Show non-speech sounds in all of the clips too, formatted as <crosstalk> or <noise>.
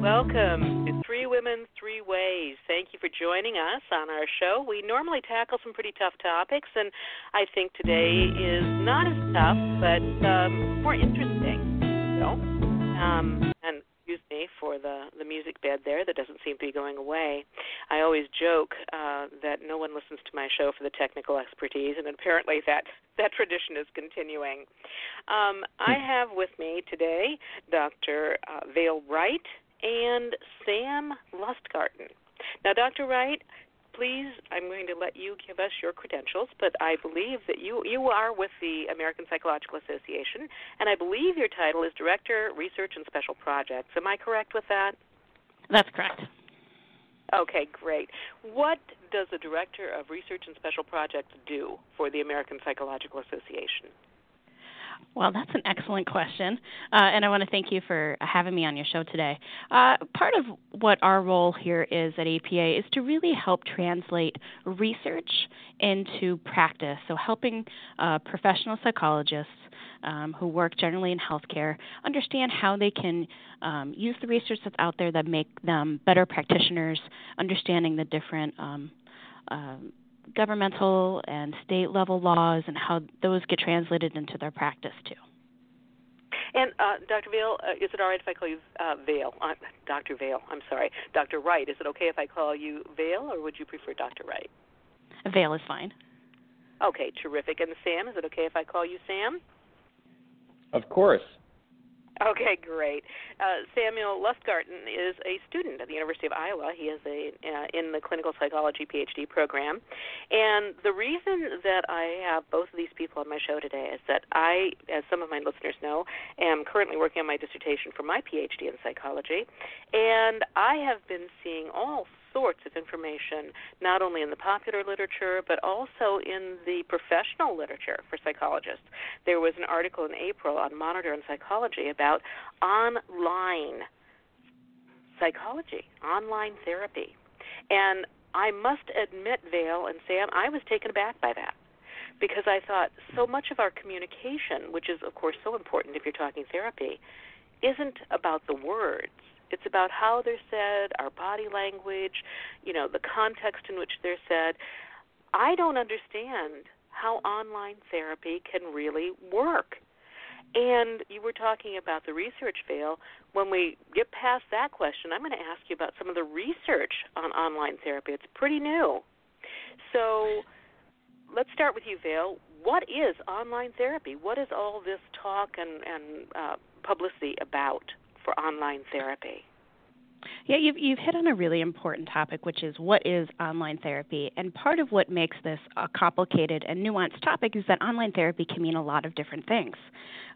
Welcome to Three Women, Three Ways. Thank you for joining us on our show. We normally tackle some pretty tough topics, and I think today is not as tough, but um, more interesting. So, um, and excuse me for the the music bed there that doesn't seem to be going away. I always joke uh, that no one listens to my show for the technical expertise, and apparently that that tradition is continuing. Um, I have with me today Dr. Uh, Vail Wright and Sam Lustgarten. Now, Dr. Wright, please, I'm going to let you give us your credentials, but I believe that you you are with the American Psychological Association, and I believe your title is Director, Research and Special Projects. Am I correct with that? That's correct. Okay, great. What does a Director of Research and Special Projects do for the American Psychological Association? Well, that's an excellent question, uh, and I want to thank you for having me on your show today. Uh, part of what our role here is at APA is to really help translate research into practice, so helping uh, professional psychologists um, who work generally in healthcare understand how they can um, use the research that's out there that make them better practitioners, understanding the different um, um governmental and state level laws and how those get translated into their practice too. And uh, Dr. Vail, uh, is it all right if I call you uh, Vail? Uh, Dr. Vail, I'm sorry. Dr. Wright, is it okay if I call you Vail, or would you prefer Dr. Wright? Vail is fine. Okay, terrific. And Sam, is it okay if I call you Sam? Of course. Okay, great. Uh, Samuel Lustgarten is a student at the University of Iowa. He is a uh, in the clinical psychology PhD program, and the reason that I have both of these people on my show today is that I, as some of my listeners know, am currently working on my dissertation for my PhD in psychology, and I have been seeing all sorts of information, not only in the popular literature, but also in the professional literature for psychologists. There was an article in April on Monitor on Psychology about online psychology, online therapy. And I must admit, Vail and Sam, I was taken aback by that because I thought so much of our communication, which is, of course, so important if you're talking therapy, isn't about the words. It's about how they're said, our body language, you know, the context in which they're said. I don't understand how online therapy can really work. And you were talking about the research Vail. When we get past that question, I'm going to ask you about some of the research on online therapy. It's pretty new. So let's start with you, Vail. What is online therapy? What is all this talk and, and uh, publicity about? For online therapy? Yeah, you've, you've hit on a really important topic, which is what is online therapy. And part of what makes this a complicated and nuanced topic is that online therapy can mean a lot of different things.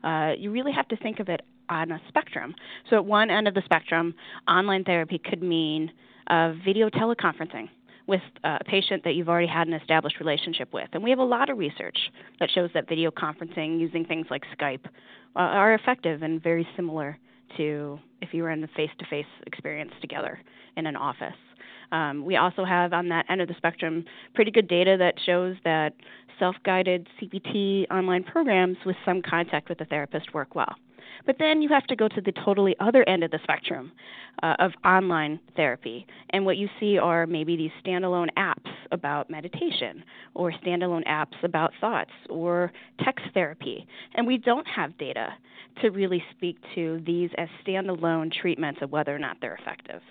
Uh, you really have to think of it on a spectrum. So, at one end of the spectrum, online therapy could mean uh, video teleconferencing with a patient that you've already had an established relationship with. And we have a lot of research that shows that video conferencing using things like Skype uh, are effective and very similar to if you were in a face to face experience together in an office. Um, we also have on that end of the spectrum pretty good data that shows that self guided CBT online programs with some contact with the therapist work well. But then you have to go to the totally other end of the spectrum uh, of online therapy. And what you see are maybe these standalone apps about meditation or standalone apps about thoughts or text therapy. And we don't have data to really speak to these as standalone treatments of whether or not they're effective.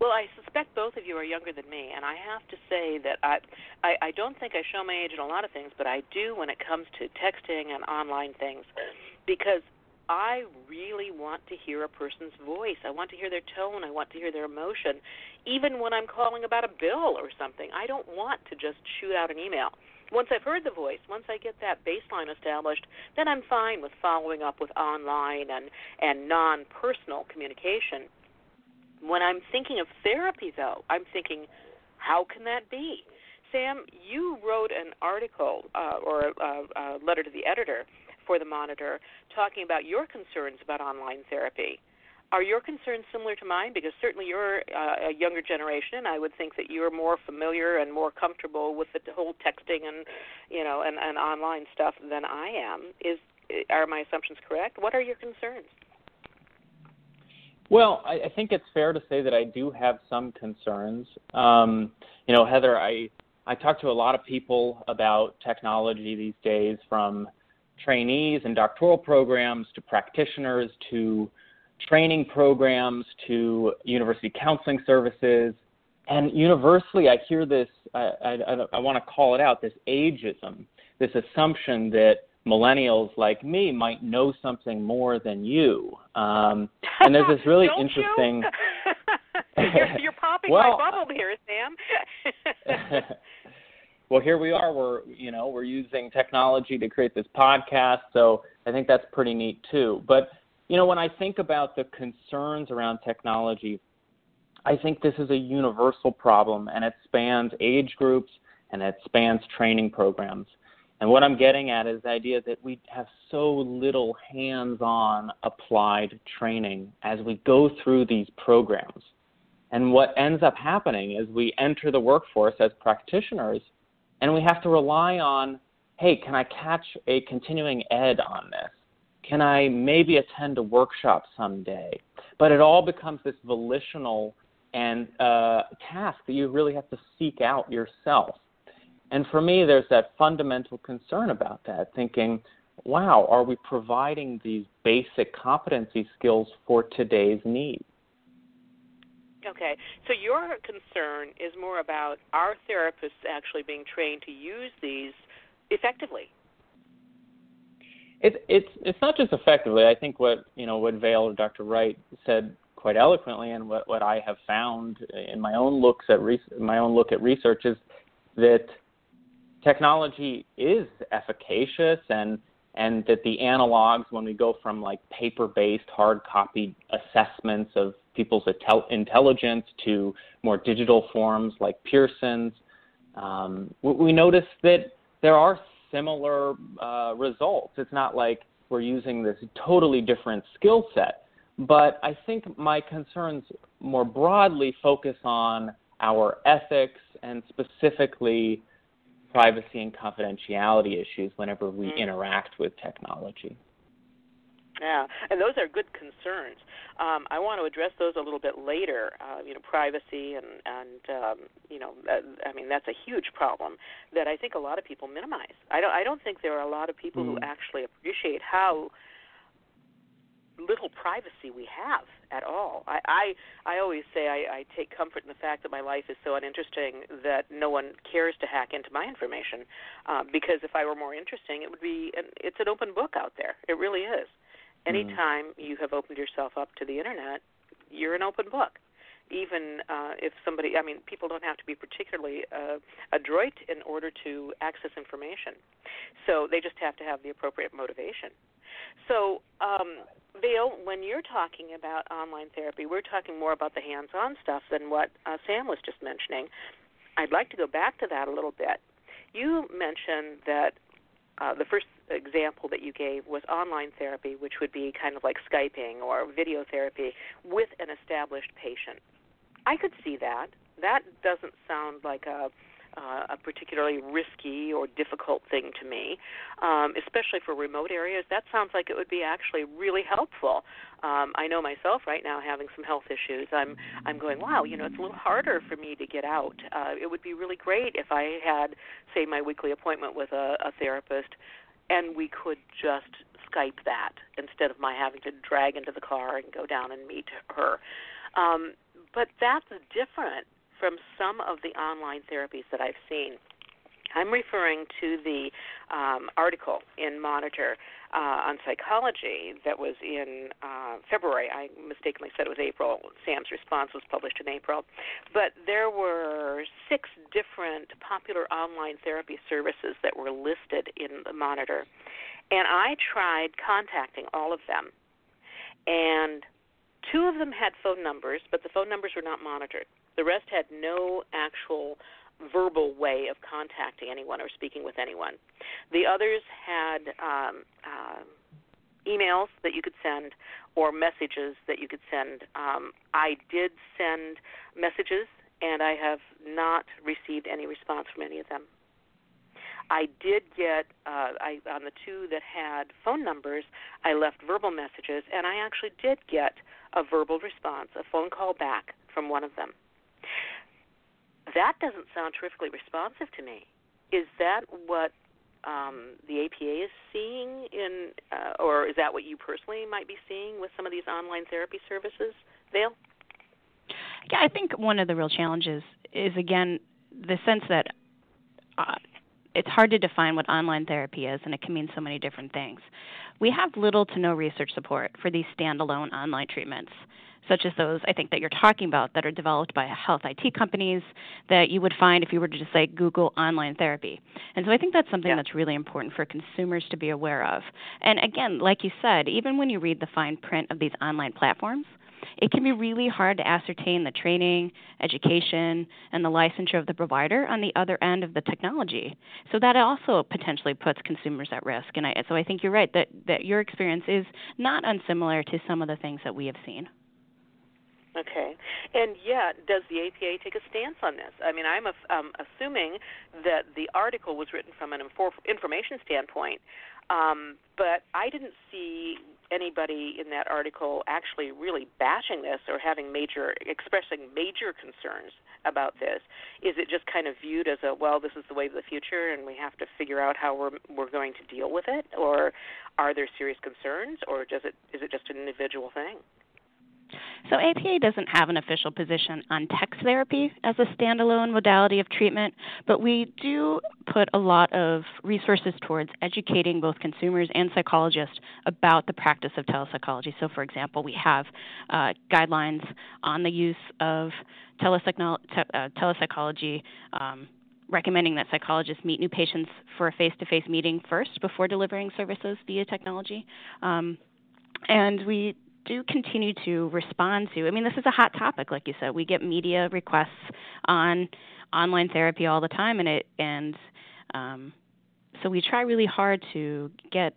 Well, I suspect both of you are younger than me, and I have to say that I, I, I don't think I show my age in a lot of things, but I do when it comes to texting and online things, because I really want to hear a person's voice. I want to hear their tone. I want to hear their emotion. Even when I'm calling about a bill or something, I don't want to just shoot out an email. Once I've heard the voice, once I get that baseline established, then I'm fine with following up with online and, and non personal communication. When I'm thinking of therapy, though, I'm thinking, how can that be? Sam, you wrote an article uh, or a, a letter to the editor for the Monitor talking about your concerns about online therapy. Are your concerns similar to mine? Because certainly you're uh, a younger generation, and I would think that you're more familiar and more comfortable with the whole texting and you know and, and online stuff than I am. Is are my assumptions correct? What are your concerns? Well, I, I think it's fair to say that I do have some concerns. Um, you know, Heather, I I talk to a lot of people about technology these days, from trainees and doctoral programs to practitioners to training programs to university counseling services. And universally, I hear this, I, I, I want to call it out, this ageism, this assumption that millennials like me might know something more than you. Um, <laughs> and there's this really interesting. <laughs> you're, you're, popping well, my bubble here, Sam. <laughs> well, here we are. We're you know we're using technology to create this podcast, so I think that's pretty neat too. But you know when I think about the concerns around technology, I think this is a universal problem, and it spans age groups and it spans training programs. And what I'm getting at is the idea that we have so little hands on applied training as we go through these programs. And what ends up happening is we enter the workforce as practitioners and we have to rely on hey, can I catch a continuing ed on this? Can I maybe attend a workshop someday? But it all becomes this volitional and uh, task that you really have to seek out yourself. And for me, there's that fundamental concern about that, thinking, wow, are we providing these basic competency skills for today's needs? Okay, so your concern is more about our therapists actually being trained to use these effectively. It's it's it's not just effectively. I think what you know what Vail or Dr. Wright said quite eloquently, and what what I have found in my own looks at re- my own look at research is that technology is efficacious and and that the analogs when we go from like paper-based hard copy assessments of people's intelligence to more digital forms like Pearson's, um, we notice that there are similar uh, results. It's not like we're using this totally different skill set, but I think my concerns more broadly focus on our ethics and specifically privacy and confidentiality issues whenever we mm. interact with technology. Yeah, and those are good concerns. Um, I want to address those a little bit later. Uh, you know, privacy and and um, you know, uh, I mean that's a huge problem that I think a lot of people minimize. I don't I don't think there are a lot of people mm. who actually appreciate how little privacy we have at all. I I, I always say I, I take comfort in the fact that my life is so uninteresting that no one cares to hack into my information. Uh, because if I were more interesting, it would be an, it's an open book out there. It really is. Mm-hmm. Anytime mm. you have opened yourself up to the internet, you're an open book even uh, if somebody, I mean, people don't have to be particularly uh, adroit in order to access information. So they just have to have the appropriate motivation. So, um, Vail, when you're talking about online therapy, we're talking more about the hands on stuff than what uh, Sam was just mentioning. I'd like to go back to that a little bit. You mentioned that uh, the first example that you gave was online therapy, which would be kind of like Skyping or video therapy with an established patient. I could see that. That doesn't sound like a uh, a particularly risky or difficult thing to me, um, especially for remote areas. That sounds like it would be actually really helpful. Um, I know myself right now having some health issues. I'm I'm going, wow, you know, it's a little harder for me to get out. Uh, it would be really great if I had, say, my weekly appointment with a, a therapist, and we could just Skype that instead of my having to drag into the car and go down and meet her. Um, but that's different from some of the online therapies that I've seen. I'm referring to the um, article in Monitor uh, on psychology that was in uh, February. I mistakenly said it was April. Sam's response was published in April. But there were six different popular online therapy services that were listed in the Monitor. And I tried contacting all of them. And two of them had phone numbers, but the phone numbers were not monitored. The rest had no actual verbal way of contacting anyone or speaking with anyone. The others had um, uh, emails that you could send or messages that you could send. Um, I did send messages, and I have not received any response from any of them. I did get uh, I on the two that had phone numbers. I left verbal messages, and I actually did get a verbal response, a phone call back from one of them. That doesn't sound terrifically responsive to me. Is that what um, the APA is seeing in, uh, or is that what you personally might be seeing with some of these online therapy services, Vail? Yeah, I think one of the real challenges is again the sense that uh, it's hard to define what online therapy is, and it can mean so many different things. We have little to no research support for these standalone online treatments such as those I think that you're talking about that are developed by health IT companies that you would find if you were to just say Google online therapy. And so I think that's something yeah. that's really important for consumers to be aware of. And again, like you said, even when you read the fine print of these online platforms, it can be really hard to ascertain the training, education, and the licensure of the provider on the other end of the technology. So that also potentially puts consumers at risk. And I, so I think you're right that, that your experience is not unsimilar to some of the things that we have seen. Okay, and yet, does the APA take a stance on this? I mean, I'm um, assuming that the article was written from an infor- information standpoint, um, but I didn't see anybody in that article actually really bashing this or having major, expressing major concerns about this. Is it just kind of viewed as a well, this is the way of the future, and we have to figure out how we're we're going to deal with it, or are there serious concerns, or does it is it just an individual thing? So APA doesn't have an official position on text therapy as a standalone modality of treatment, but we do put a lot of resources towards educating both consumers and psychologists about the practice of telepsychology. So, for example, we have uh, guidelines on the use of te- uh, telepsychology. Um, recommending that psychologists meet new patients for a face-to-face meeting first before delivering services via technology. Um, and we do continue to respond to. I mean, this is a hot topic, like you said. We get media requests on online therapy all the time, and it and um, so we try really hard to get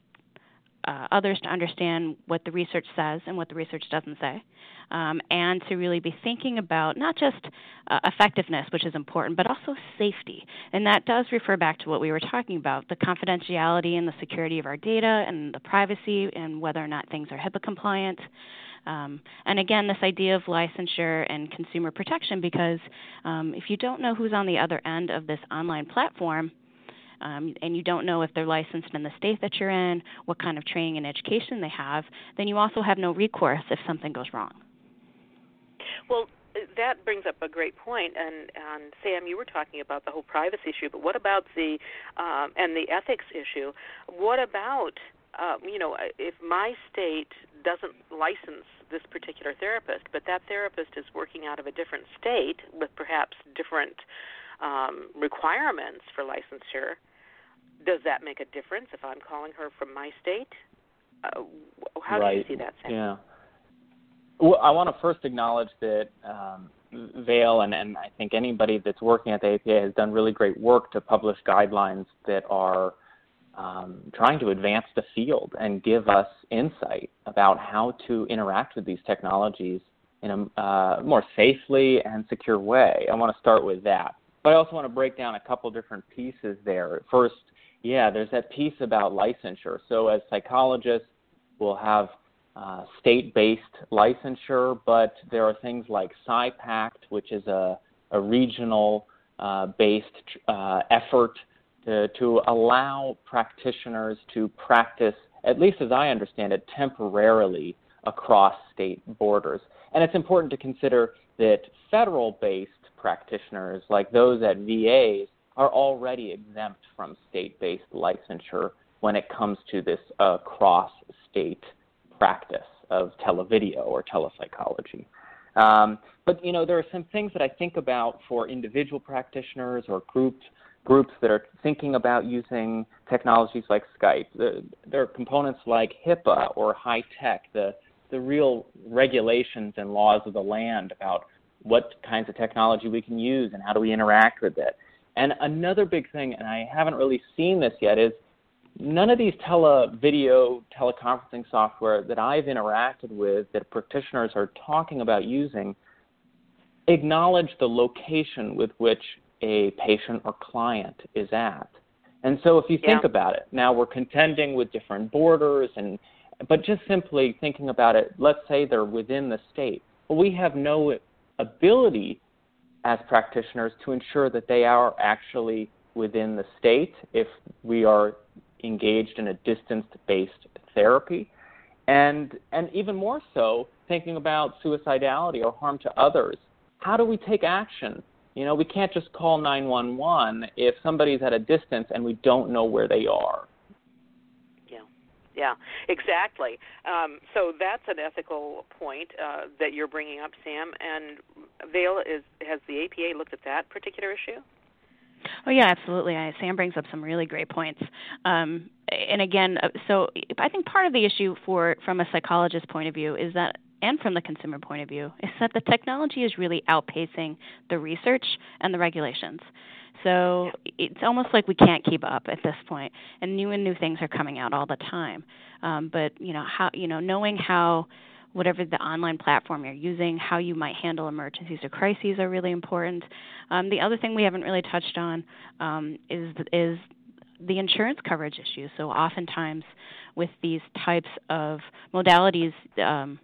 uh, others to understand what the research says and what the research doesn't say, um, and to really be thinking about not just uh, effectiveness, which is important, but also safety. And that does refer back to what we were talking about the confidentiality and the security of our data and the privacy and whether or not things are HIPAA compliant. Um, and again, this idea of licensure and consumer protection, because um, if you don't know who's on the other end of this online platform, um, and you don't know if they're licensed in the state that you're in, what kind of training and education they have, then you also have no recourse if something goes wrong. Well, that brings up a great point, and, and Sam, you were talking about the whole privacy issue, but what about the um, and the ethics issue? What about um, you know if my state doesn't license this particular therapist, but that therapist is working out of a different state with perhaps different um, requirements for licensure? Does that make a difference if I'm calling her from my state? Uh, how right. do you see that? Sam? Yeah. Well, I want to first acknowledge that um, Vail and, and I think anybody that's working at the APA has done really great work to publish guidelines that are um, trying to advance the field and give us insight about how to interact with these technologies in a uh, more safely and secure way. I want to start with that. But I also want to break down a couple different pieces there. First, yeah, there's that piece about licensure. So as psychologists, we'll have uh, state-based licensure, but there are things like PsyPACT, which is a, a regional-based uh, effort to, to allow practitioners to practice, at least as I understand it, temporarily across state borders. And it's important to consider that federal-based practitioners, like those at VAs, are already exempt from state-based licensure when it comes to this uh, cross-state practice of televideo or telepsychology. Um, but you know, there are some things that I think about for individual practitioners or groups groups that are thinking about using technologies like Skype. The, there are components like HIPAA or HITECH, the the real regulations and laws of the land about what kinds of technology we can use and how do we interact with it. And another big thing, and I haven't really seen this yet, is none of these tele video teleconferencing software that I've interacted with that practitioners are talking about using acknowledge the location with which a patient or client is at. And so if you think yeah. about it, now we're contending with different borders and but just simply thinking about it, let's say they're within the state. Well, we have no ability as practitioners to ensure that they are actually within the state if we are engaged in a distance-based therapy. And, and even more so, thinking about suicidality or harm to others. How do we take action? You know, we can't just call 911 if somebody's at a distance and we don't know where they are. Yeah, exactly. Um, so that's an ethical point uh, that you're bringing up, Sam. And Vail, is has the APA looked at that particular issue? Oh yeah, absolutely. I, Sam brings up some really great points. Um, and again, uh, so I think part of the issue for from a psychologist's point of view is that and from the consumer point of view is that the technology is really outpacing the research and the regulations. So it's almost like we can't keep up at this point, and new and new things are coming out all the time. Um, but you know how you know knowing how whatever the online platform you're using, how you might handle emergencies or crises are really important. Um, the other thing we haven't really touched on um, is is the insurance coverage issue. So oftentimes with these types of modalities. Um,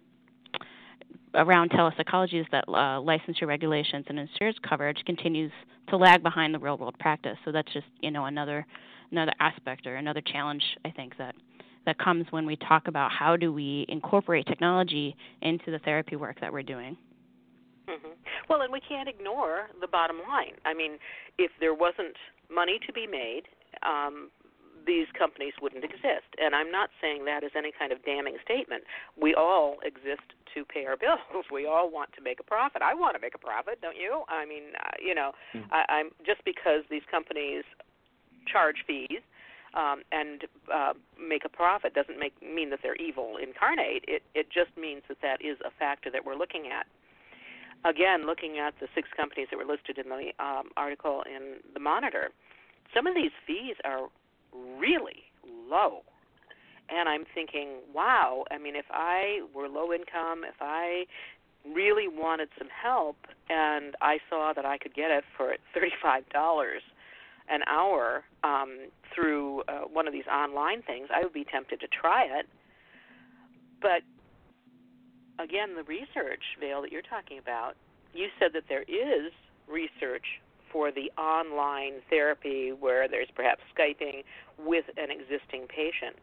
around telepsychology is that uh, licensure regulations and insurance coverage continues to lag behind the real world practice. So that's just you know another another aspect or another challenge I think that that comes when we talk about how do we incorporate technology into the therapy work that we're doing. Mm-hmm. Well, and we can't ignore the bottom line. I mean, if there wasn't money to be made, um, these companies wouldn't exist. And I'm not saying that as any kind of damning statement. We all exist to pay our bills. <laughs> We all want to make a profit. I want to make a profit, don't you? I mean, uh, you know, mm-hmm. I, I'm just because these companies charge fees um, and uh, make a profit doesn't make mean that they're evil incarnate. It it just means that that is a factor that we're looking at. Again, looking at the six companies that were listed in the um, article in the Monitor, some of these fees are really low. And I'm thinking, wow, I mean, if I were low income, if I really wanted some help and I saw that I could get it for $35 an hour um, through uh, one of these online things, I would be tempted to try it. But again, the research, Vail, that you're talking about, you said that there is research for the online therapy where there's perhaps Skyping with an existing patient.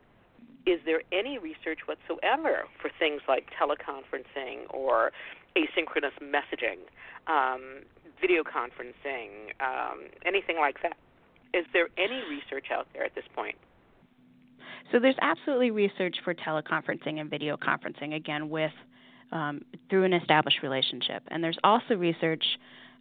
Is there any research whatsoever for things like teleconferencing or asynchronous messaging, um, video conferencing, um, anything like that? Is there any research out there at this point? So there's absolutely research for teleconferencing and video conferencing again with um, through an established relationship, and there's also research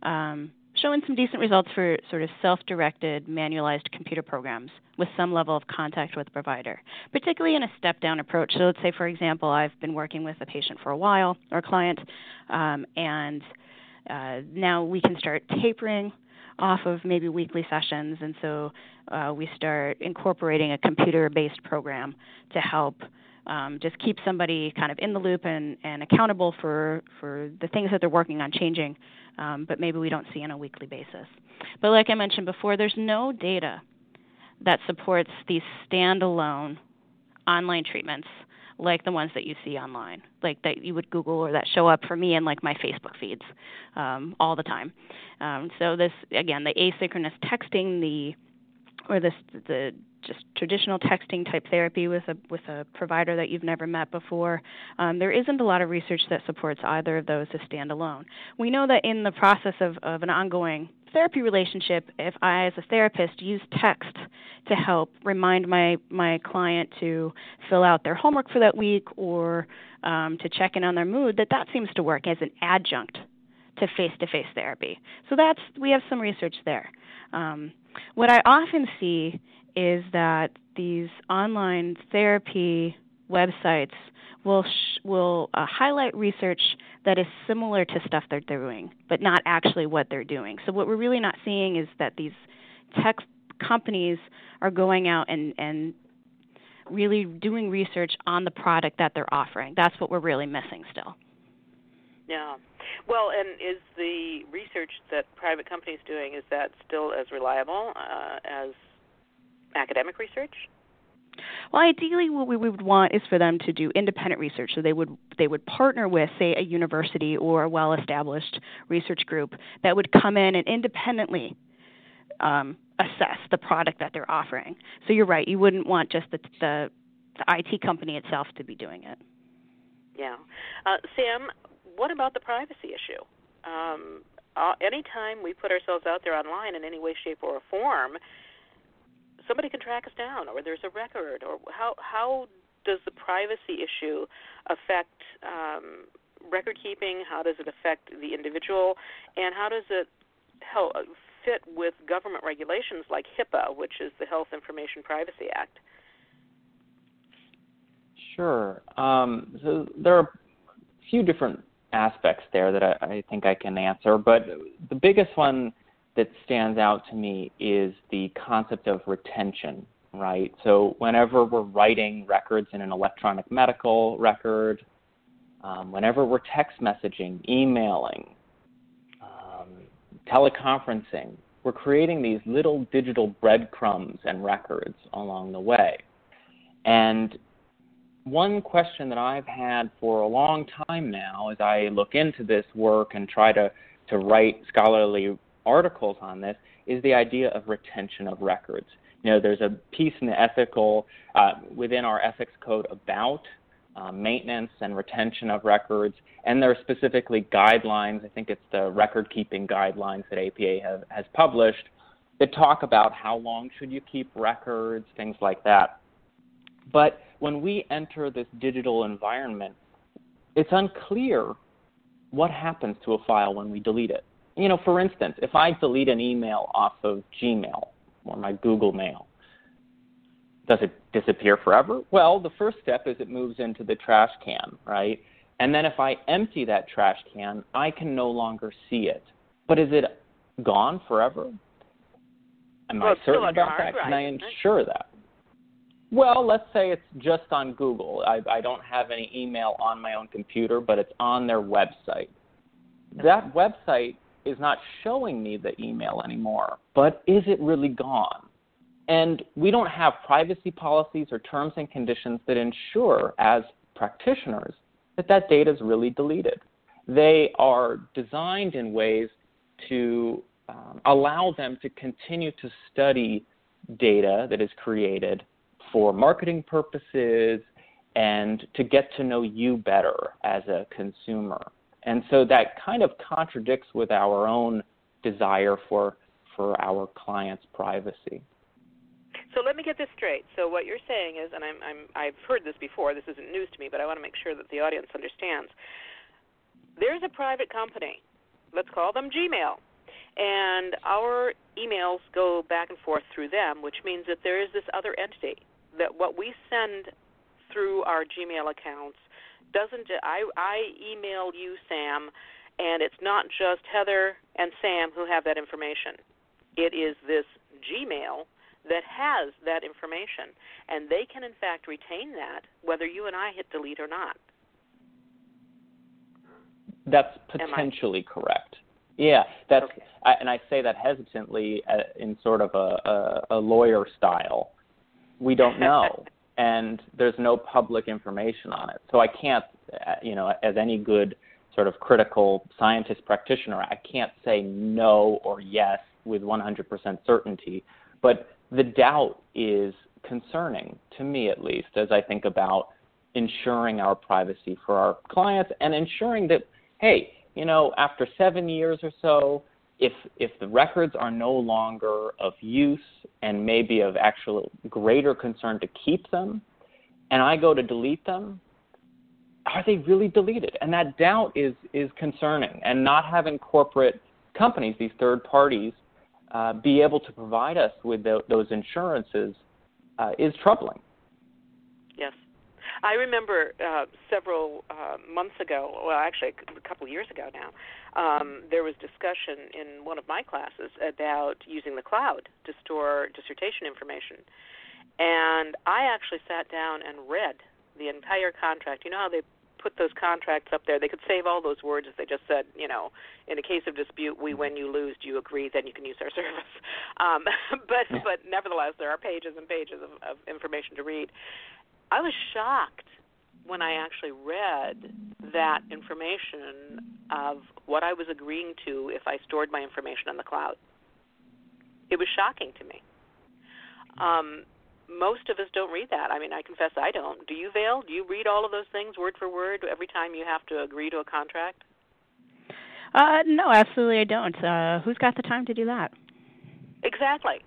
um, showing some decent results for sort of self-directed manualized computer programs with some level of contact with the provider, particularly in a step-down approach. So let's say, for example, I've been working with a patient for a while or a client, um, and uh, now we can start tapering off of maybe weekly sessions, and so uh, we start incorporating a computer-based program to help um, just keep somebody kind of in the loop and, and accountable for, for the things that they're working on changing, um, but maybe we don't see on a weekly basis. But like I mentioned before, there's no data that supports these standalone online treatments like the ones that you see online, like that you would Google or that show up for me in like my Facebook feeds um, all the time. Um, so this again, the asynchronous texting, the or this the just traditional texting type therapy with a with a provider that you've never met before. Um, there isn't a lot of research that supports either of those as stand alone. We know that in the process of, of an ongoing therapy relationship, if I as a therapist use text to help remind my my client to fill out their homework for that week or um, to check in on their mood, that that seems to work as an adjunct to face-to-face therapy. So that's we have some research there. Um, what I often see is that these online therapy websites will sh- will uh, highlight research that is similar to stuff that they're doing, but not actually what they're doing. So what we're really not seeing is that these tech companies are going out and and really doing research on the product that they're offering. That's what we're really missing still. Yeah. Well, and is the research that private companies doing is that still as reliable uh, as academic research? Well, ideally, what we would want is for them to do independent research. So they would they would partner with, say, a university or a well-established research group that would come in and independently um, assess the product that they're offering. So you're right. You wouldn't want just the, the, the IT company itself to be doing it. Yeah, uh, Sam. What about the privacy issue? Um, uh, anytime we put ourselves out there online in any way, shape, or form, somebody can track us down, or there's a record, or how how does the privacy issue affect um, record keeping? How does it affect the individual, and how does it help fit with government regulations like HIPAA, which is the Health Information Privacy Act? Sure. Um, so there are a few different aspects there that I, I think I can answer, but the biggest one that stands out to me is the concept of retention, right? So whenever we're writing records in an electronic medical record, um, whenever we're text messaging, emailing, um, teleconferencing, we're creating these little digital breadcrumbs and records along the way. And one question that I've had for a long time now as I look into this work and try to, to write scholarly articles on this is the idea of retention of records. You know, there's a piece in the ethical uh, within our ethics code about uh, maintenance and retention of records, and there are specifically guidelines. I think it's the record keeping guidelines that APA have, has published that talk about how long should you keep records, things like that. But when we enter this digital environment, it's unclear what happens to a file when we delete it you know, for instance, if I delete an email off of Gmail or my Google Mail, does it disappear forever? Well, the first step is it moves into the trash can, right? And then if I empty that trash can, I can no longer see it. But is it gone forever? Am well, I certain about that? Can I ensure that? Well, let's say it's just on Google. I, I don't have any email on my own computer, but it's on their website. That website is not showing me the email anymore, but is it really gone? And we don't have privacy policies or terms and conditions that ensure, as practitioners, that that data is really deleted. They are designed in ways to um, allow them to continue to study data that is created for marketing purposes and to get to know you better as a consumer. And so that kind of contradicts with our own desire for for our clients' privacy. So let me get this straight. So what you're saying is, and I'm, I'm I've heard this before. This isn't news to me, but I want to make sure that the audience understands. There's a private company. Let's call them Gmail. And our emails go back and forth through them, which means that there is this other entity that what we send through our Gmail accounts doesn't I I email you Sam and it's not just Heather and Sam who have that information. It is this Gmail that has that information and they can in fact retain that whether you and I hit delete or not. That's potentially correct. Yeah, that's okay. I, and I say that hesitantly uh, in sort of a, a, a lawyer style. We don't <laughs> know. And there's no public information on it. So I can't, uh, you know, as any good sort of critical scientist practitioner, I can't say no or yes with 100% certainty. But the doubt is concerning to me, at least, as I think about ensuring our privacy for our clients and ensuring that, hey, you know, after seven years or so, if if the records are no longer of use and maybe of actual greater concern to keep them, and I go to delete them, are they really deleted? And that doubt is is concerning. And not having corporate companies, these third parties, uh, be able to provide us with the, those insurances uh, is troubling. Yes. I remember uh, several uh, months ago, well, actually a couple of years ago now, um, there was discussion in one of my classes about using the cloud to store dissertation information. And I actually sat down and read the entire contract. You know how they put those contracts up there. They could save all those words if they just said, you know, in a case of dispute, we win, you lose. Do you agree? Then you can use our <laughs> service. Um, <laughs> but but nevertheless, there are pages and pages of, of information to read. I was shocked when I actually read that information of what I was agreeing to if I stored my information on the cloud. It was shocking to me. Um, most of us don't read that. I mean, I confess I don't. Do you, Vail? Do you read all of those things word for word every time you have to agree to a contract? Uh, no, absolutely I don't. Uh, who's got the time to do that? Exactly.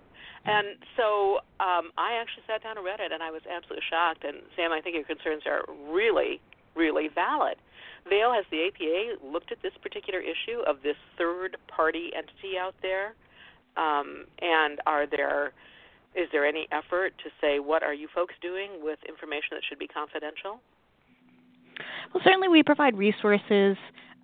And so um, I actually sat down and read it, and I was absolutely shocked. And Sam, I think your concerns are really, really valid. Vail, has the APA looked at this particular issue of this third-party entity out there? Um, and are there is there any effort to say what are you folks doing with information that should be confidential? Well, certainly we provide resources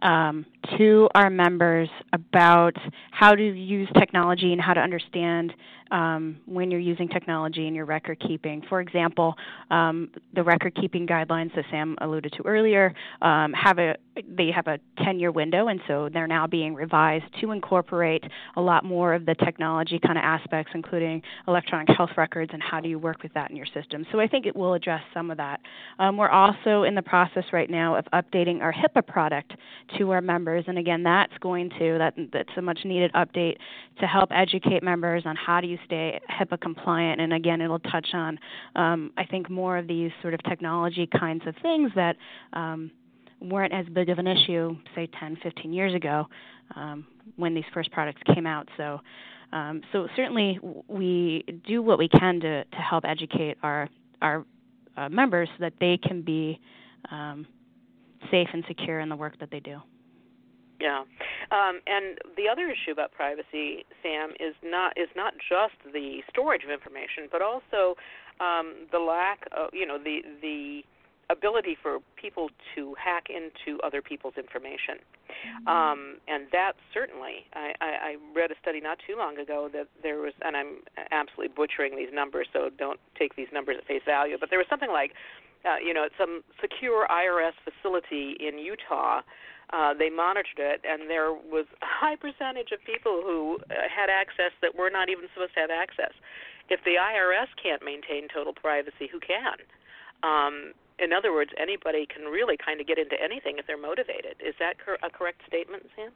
um, to our members about how to use technology and how to understand um, when you're using technology in your record keeping. For example, um, the record keeping guidelines that Sam alluded to earlier um, have a they have a 10-year window, and so they're now being revised to incorporate a lot more of the technology kind of aspects, including electronic health records and how do you work with that in your system. So I think it will address some of that. Um, we're also in the process right now of updating our HIPAA product to our members, and again, that's going to that that's a much needed update to help educate members on how do you stay HIPAA compliant. And again, it'll touch on um, I think more of these sort of technology kinds of things that um, weren't as big of an issue, say 10, 15 years ago, um, when these first products came out. So. Um, so certainly we do what we can to, to help educate our our uh, members so that they can be um, safe and secure in the work that they do. Yeah, um, and the other issue about privacy, Sam, is not is not just the storage of information, but also um, the lack of you know the the ability for people to hack into other people's information. Mm-hmm. Um, and that certainly, I, I, I read a study not too long ago that there was, and I'm absolutely butchering these numbers, so don't take these numbers at face value, but there was something like, uh, you know, at some secure IRS facility in Utah uh, they monitored it, and there was a high percentage of people who uh, had access that were not even supposed to have access. If the IRS can't maintain total privacy, who can? Um, in other words, anybody can really kind of get into anything if they're motivated. Is that cor- a correct statement, Sam?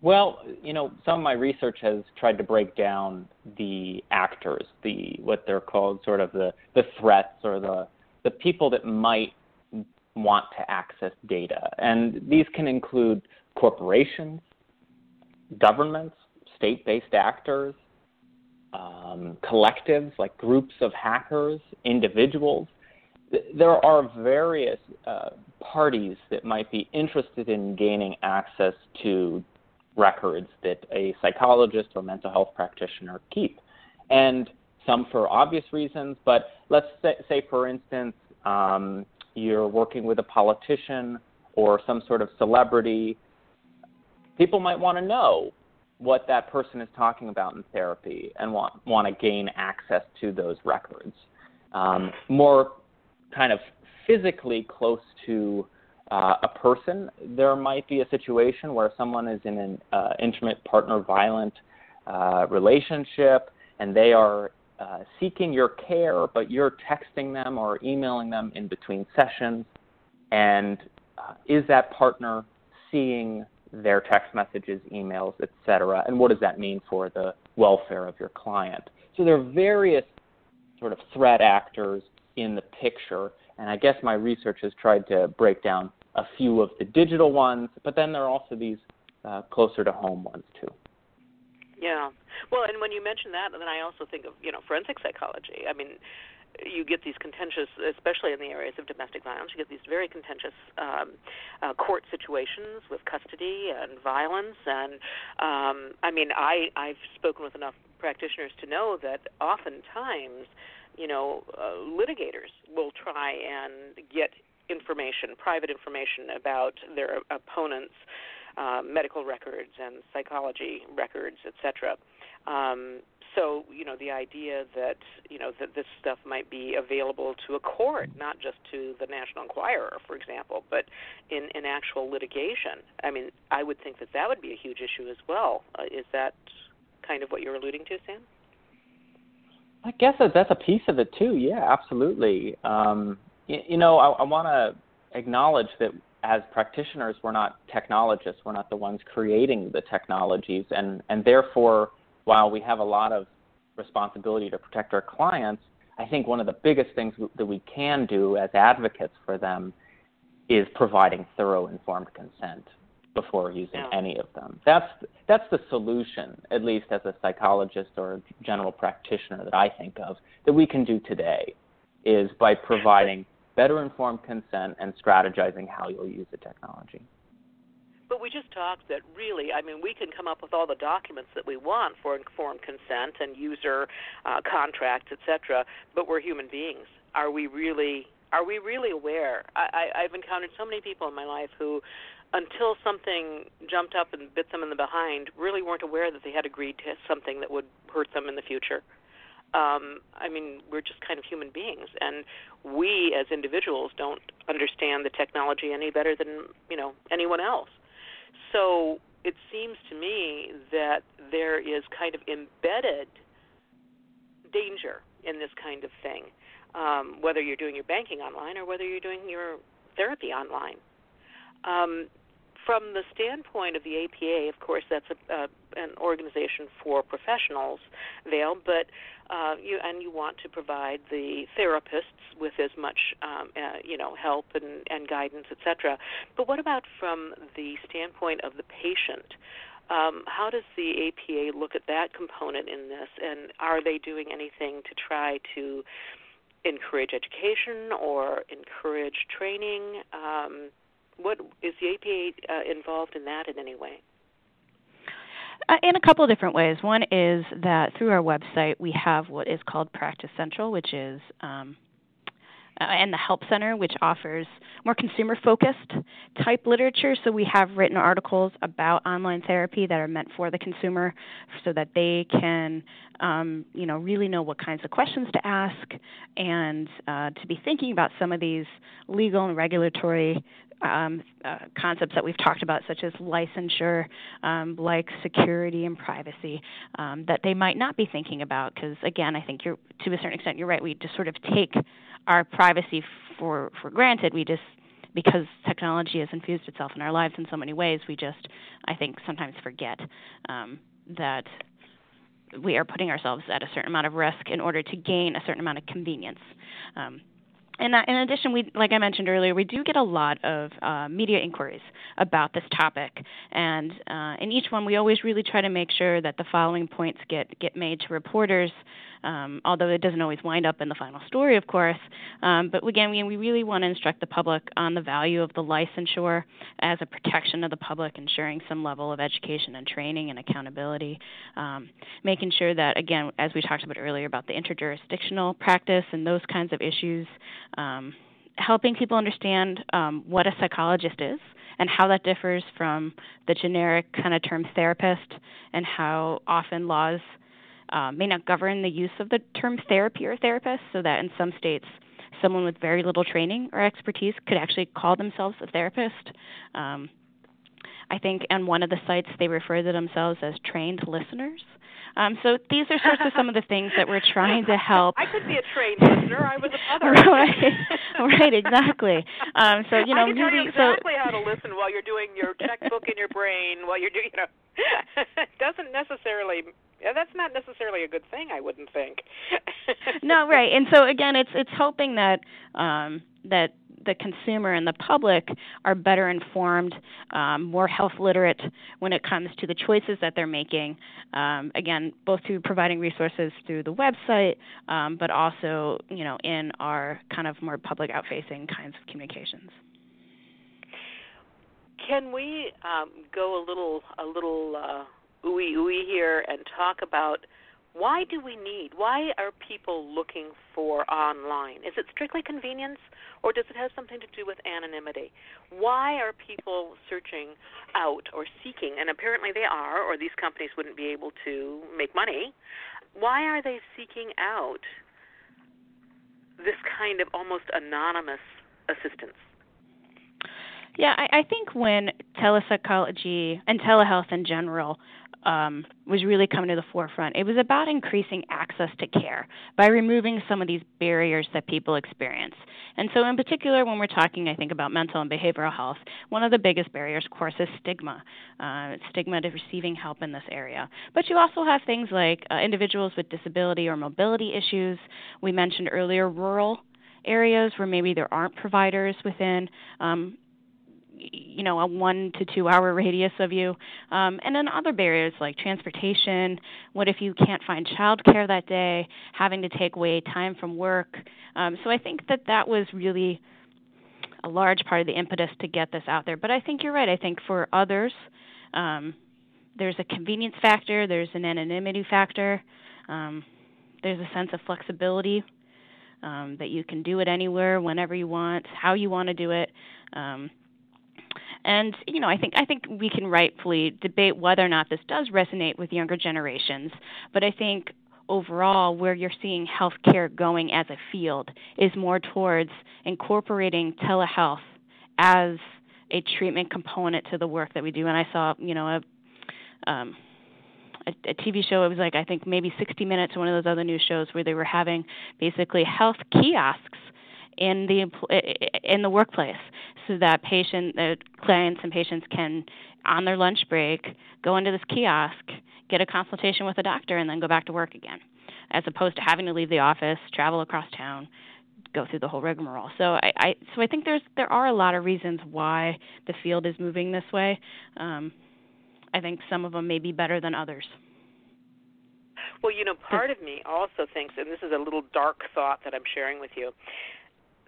Well, you know, some of my research has tried to break down the actors, the what they're called, sort of the the threats or the the people that might want to access data. And these can include corporations, governments, state based actors, um, collectives like groups of hackers, individuals. There are various uh, parties that might be interested in gaining access to records that a psychologist or mental health practitioner keep. And some for obvious reasons, but let's say, say for instance, um, you're working with a politician or some sort of celebrity, people might want to know what that person is talking about in therapy and want, want to gain access to those records. Um, more kind of physically close to uh, a person, there might be a situation where someone is in an uh, intimate partner violent uh, relationship and they are uh, seeking your care, but you're texting them or emailing them in between sessions. And uh, is that partner seeing their text messages, emails, etc.? And what does that mean for the welfare of your client? So there are various sort of threat actors in the picture. And I guess my research has tried to break down a few of the digital ones, but then there are also these uh, closer to home ones too. Yeah. Well, and when you mention that, then I also think of you know forensic psychology. I mean, you get these contentious, especially in the areas of domestic violence, you get these very contentious um, uh, court situations with custody and violence. And um, I mean, I I've spoken with enough practitioners to know that oftentimes, you know, uh, litigators will try and get information, private information about their opponents' uh, medical records and psychology records, etc. Um, so you know the idea that you know that this stuff might be available to a court, not just to the National Enquirer, for example, but in in actual litigation. I mean, I would think that that would be a huge issue as well. Uh, is that kind of what you're alluding to, Sam? I guess that's a piece of it too. Yeah, absolutely. Um, you, you know, I, I want to acknowledge that as practitioners, we're not technologists. We're not the ones creating the technologies, and and therefore while we have a lot of responsibility to protect our clients, I think one of the biggest things that we can do as advocates for them is providing thorough informed consent before using yeah. any of them. That's that's the solution, at least as a psychologist or a general practitioner that I think of that we can do today is by providing better informed consent and strategizing how you'll use the technology. But we just talked that really, I mean, we can come up with all the documents that we want for informed consent and user uh, contracts, etc. But we're human beings. Are we really? Are we really aware? I, I, I've encountered so many people in my life who, until something jumped up and bit them in the behind, really weren't aware that they had agreed to something that would hurt them in the future. Um, I mean, we're just kind of human beings, and we as individuals don't understand the technology any better than you know anyone else. So it seems to me that there is kind of embedded danger in this kind of thing, um, whether you're doing your banking online or whether you're doing your therapy online. Um, from the standpoint of the APA, of course, that's a, an organization for professionals, Vail, but uh, you and you want to provide the therapists with as much um, uh, you know help and, and guidance, etc. But what about from the standpoint of the patient? Um, how does the APA look at that component in this, and are they doing anything to try to encourage education or encourage training? Um, what is the APA uh, involved in that in any way? Uh, in a couple of different ways. One is that through our website we have what is called Practice Central, which is um, uh, and the Help Center, which offers more consumer focused type literature. So we have written articles about online therapy that are meant for the consumer so that they can, um, you know, really know what kinds of questions to ask and uh, to be thinking about some of these legal and regulatory um, uh, concepts that we've talked about, such as licensure, um, like security and privacy, um, that they might not be thinking about. Because again, I think you're to a certain extent you're right. We just sort of take our privacy for for granted. We just because technology has infused itself in our lives in so many ways, we just I think sometimes forget um, that we are putting ourselves at a certain amount of risk in order to gain a certain amount of convenience. Um, and uh, in addition, we, like I mentioned earlier, we do get a lot of uh, media inquiries about this topic, and uh, in each one, we always really try to make sure that the following points get get made to reporters um, although it doesn't always wind up in the final story, of course. Um, but again, we, we really want to instruct the public on the value of the licensure as a protection of the public, ensuring some level of education and training and accountability, um, making sure that, again, as we talked about earlier, about the interjurisdictional practice and those kinds of issues um, helping people understand um, what a psychologist is and how that differs from the generic kind of term therapist and how often laws uh, may not govern the use of the term therapy or therapist, so that in some states, someone with very little training or expertise could actually call themselves a therapist. Um, I think on one of the sites they refer to themselves as trained listeners. Um, so these are sorts of some of the things that we're trying to help. <laughs> I could be a trained listener. I was a mother. <laughs> right, <laughs> right, exactly. Um, so you know, I can tell you exactly so, how to listen while you're doing your checkbook in your brain, while you're doing, you know, doesn't necessarily that's not necessarily a good thing, I wouldn't think. no, right. And so again, it's it's hoping that um, that the consumer and the public are better informed, um, more health literate when it comes to the choices that they're making. Um, again, both through providing resources through the website, um, but also you know in our kind of more public out-facing kinds of communications. Can we um, go a little a little uh, ooey ooey here and talk about Why do we need? Why are people looking for online? Is it strictly convenience, or does it have something to do with anonymity? Why are people searching out or seeking? And apparently they are, or these companies wouldn't be able to make money. Why are they seeking out this kind of almost anonymous assistance? Yeah, I, I think when telepsychology and telehealth in general um, was really coming to the forefront. It was about increasing access to care by removing some of these barriers that people experience. And so, in particular, when we're talking, I think, about mental and behavioral health, one of the biggest barriers, of course, is stigma. Uh, stigma to receiving help in this area. But you also have things like uh, individuals with disability or mobility issues. We mentioned earlier rural areas where maybe there aren't providers within um, you know a one to two hour radius of you. Um, and then other barriers like transportation. What if you can't find childcare that day? Having to take away time from work. Um, so i think that that was really a large part of the impetus to get this out there. But i think you're right. I think for others um, there's a convenience factor there's an anonymity factor um, there's a sense of flexibility um, that you can do it anywhere, whenever you want, how you want to do it. Um, and you know, I think I think we can rightfully debate whether or not this does resonate with younger generations. But I think overall, where you're seeing healthcare going as a field is more towards incorporating telehealth as a treatment component to the work that we do. And I saw, you know, a um, a, a TV show. It was like I think maybe 60 Minutes, one of those other news shows where they were having basically health kiosks in the in the workplace so that patient the clients and patients can on their lunch break go into this kiosk get a consultation with a doctor and then go back to work again as opposed to having to leave the office travel across town go through the whole rigmarole. So i, I so i think there's there are a lot of reasons why the field is moving this way. Um, i think some of them may be better than others. Well, you know, part of me also thinks, and this is a little dark thought that I'm sharing with you,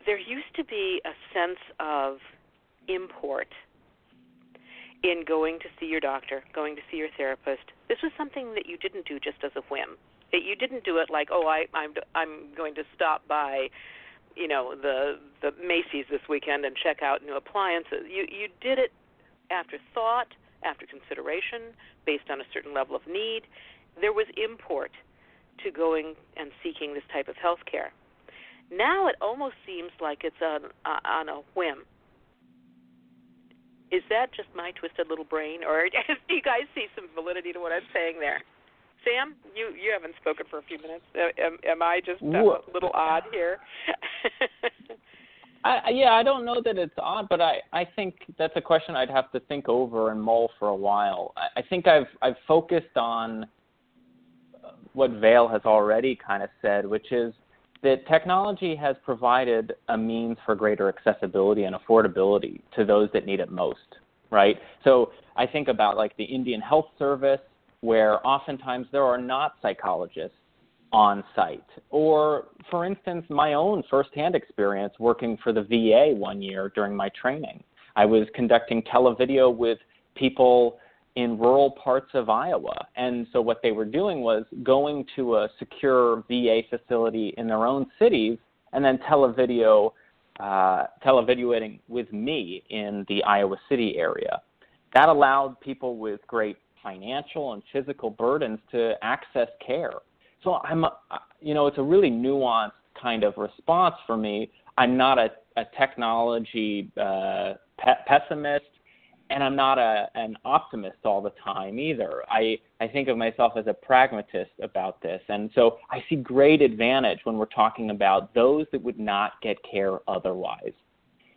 there used to be a sense of import in going to see your doctor, going to see your therapist. This was something that you didn't do just as a whim. It, you didn't do it like, oh, I, I'm I'm going to stop by, you know, the the Macy's this weekend and check out new appliances. You you did it after thought, after consideration, based on a certain level of need. There was import to going and seeking this type of health care. Now it almost seems like it's on uh, on a whim. Is that just my twisted little brain, or <laughs> do you guys see some validity to what I'm saying there? Sam, you you haven't spoken for a few minutes. Uh, am, am I just uh, a little odd here? <laughs> I, yeah, I don't know that it's odd, but I, I think that's a question I'd have to think over and mull for a while. I, I think I've I've focused on what Vail has already kind of said, which is that technology has provided a means for greater accessibility and affordability to those that need it most, right? So I think about like the Indian Health Service, where oftentimes there are not psychologists on site. Or, for instance, my own firsthand experience working for the VA one year during my training. I was conducting televideo with people in rural parts of Iowa. And so what they were doing was going to a secure VA facility in their own cities and then televideo, uh, televideoing with me in the Iowa City area. That allowed people with great financial and physical burdens to access care. So I'm, you know, it's a really nuanced kind of response for me. I'm not a, a technology uh, pe- pessimist and I'm not a, an optimist all the time either. I, I think of myself as a pragmatist about this. And so I see great advantage when we're talking about those that would not get care otherwise.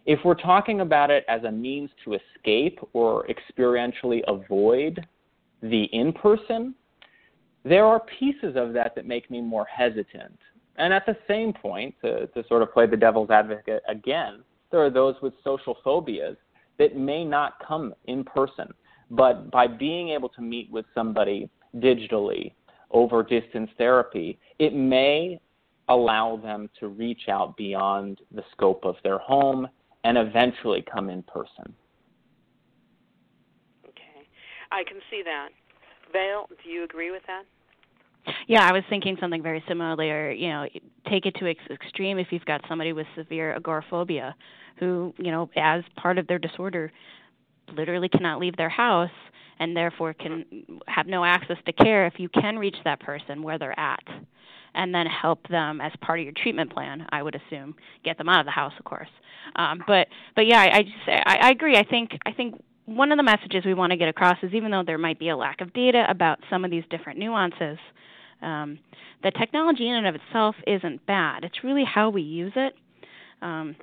If we're talking about it as a means to escape or experientially avoid the in person, there are pieces of that that make me more hesitant. And at the same point, to, to sort of play the devil's advocate again, there are those with social phobias that may not come in person. But by being able to meet with somebody digitally over distance therapy, it may allow them to reach out beyond the scope of their home and eventually come in person. Okay. I can see that. Vail, do you agree with that? Yeah, I was thinking something very similar. You know, take it to its extreme if you've got somebody with severe agoraphobia, who you know, as part of their disorder, literally cannot leave their house and therefore can have no access to care. If you can reach that person where they're at, and then help them as part of your treatment plan, I would assume get them out of the house, of course. Um, but but yeah, I, I just I, I agree. I think I think one of the messages we want to get across is even though there might be a lack of data about some of these different nuances, um, the technology in and of itself isn't bad. It's really how we use it um,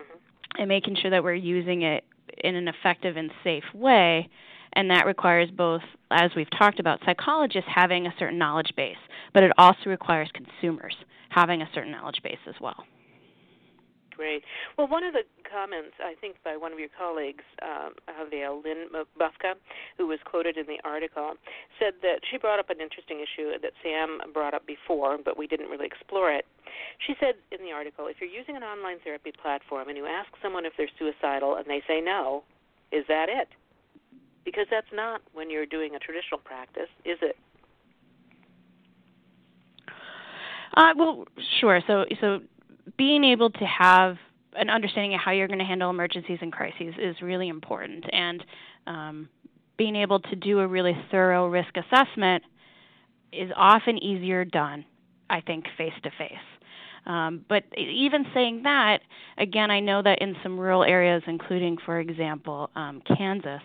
and making sure that we're using it in an effective and safe way. And that requires both, as we've talked about, psychologists having a certain knowledge base, but it also requires consumers having a certain knowledge base as well. Great. Well, one of the comments, I think, by one of your colleagues, um, Javier Lynn Bufka, who was quoted in the article, said that she brought up an interesting issue that Sam brought up before, but we didn't really explore it. She said in the article, if you're using an online therapy platform and you ask someone if they're suicidal and they say no, is that it? Because that's not when you're doing a traditional practice, is it? Uh, well, sure. So, so being able to have an understanding of how you're going to handle emergencies and crises is really important, and um, being able to do a really thorough risk assessment is often easier done, I think, face to face. But even saying that, again, I know that in some rural areas, including, for example, um, Kansas,